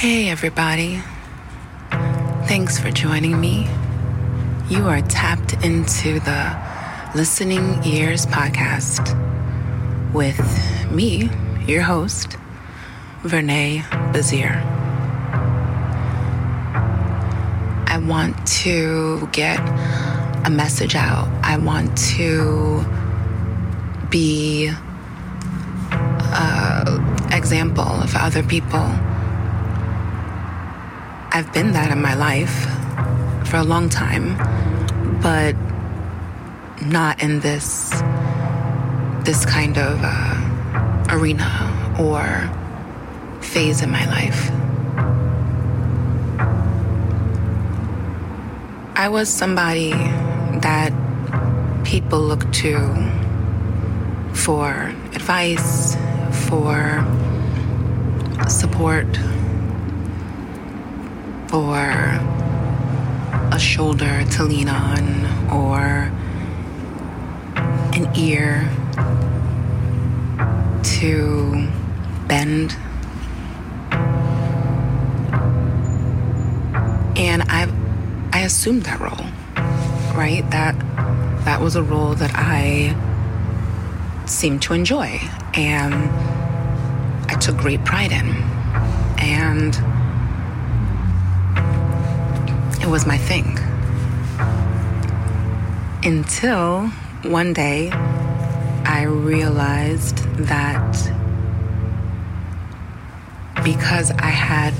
Hey, everybody. Thanks for joining me. You are tapped into the Listening Ears podcast with me, your host, Vernae Bazir. I want to get a message out. I want to be an example for other people. I've been that in my life for a long time, but not in this this kind of uh, arena or phase in my life. I was somebody that people look to for advice, for support, for a shoulder to lean on, or an ear to bend. And I I assumed that role, right? That that was a role that I seemed to enjoy and I took great pride in. And was my thing. Until one day I realized that because I had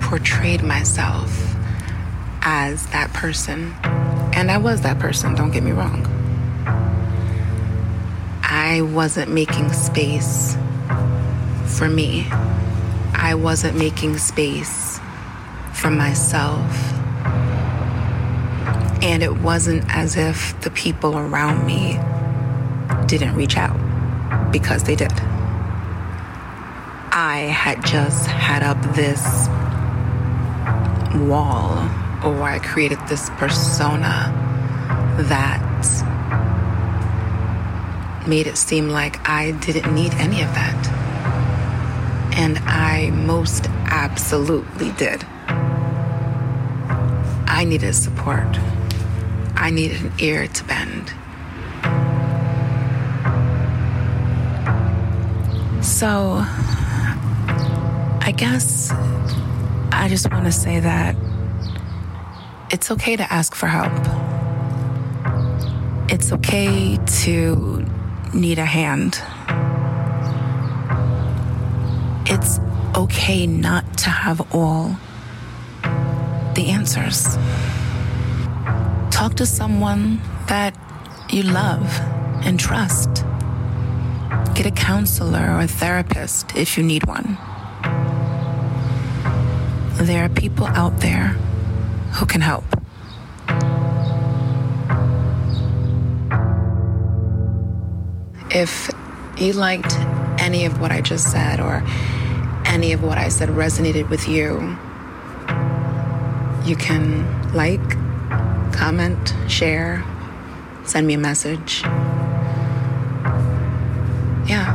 portrayed myself as that person, and I was that person, don't get me wrong, I wasn't making space for me. I wasn't making space for myself. And it wasn't as if the people around me didn't reach out because they did. I had just had up this wall, or I created this persona that made it seem like I didn't need any of that. And I most absolutely did. I needed support. I needed an ear to bend. So, I guess I just want to say that it's okay to ask for help. It's okay to need a hand. It's okay not to have all the answers. Talk to someone that you love and trust. Get a counselor or a therapist if you need one. There are people out there who can help. If you liked any of what I just said or any of what I said resonated with you, you can like, comment, share, send me a message. Yeah.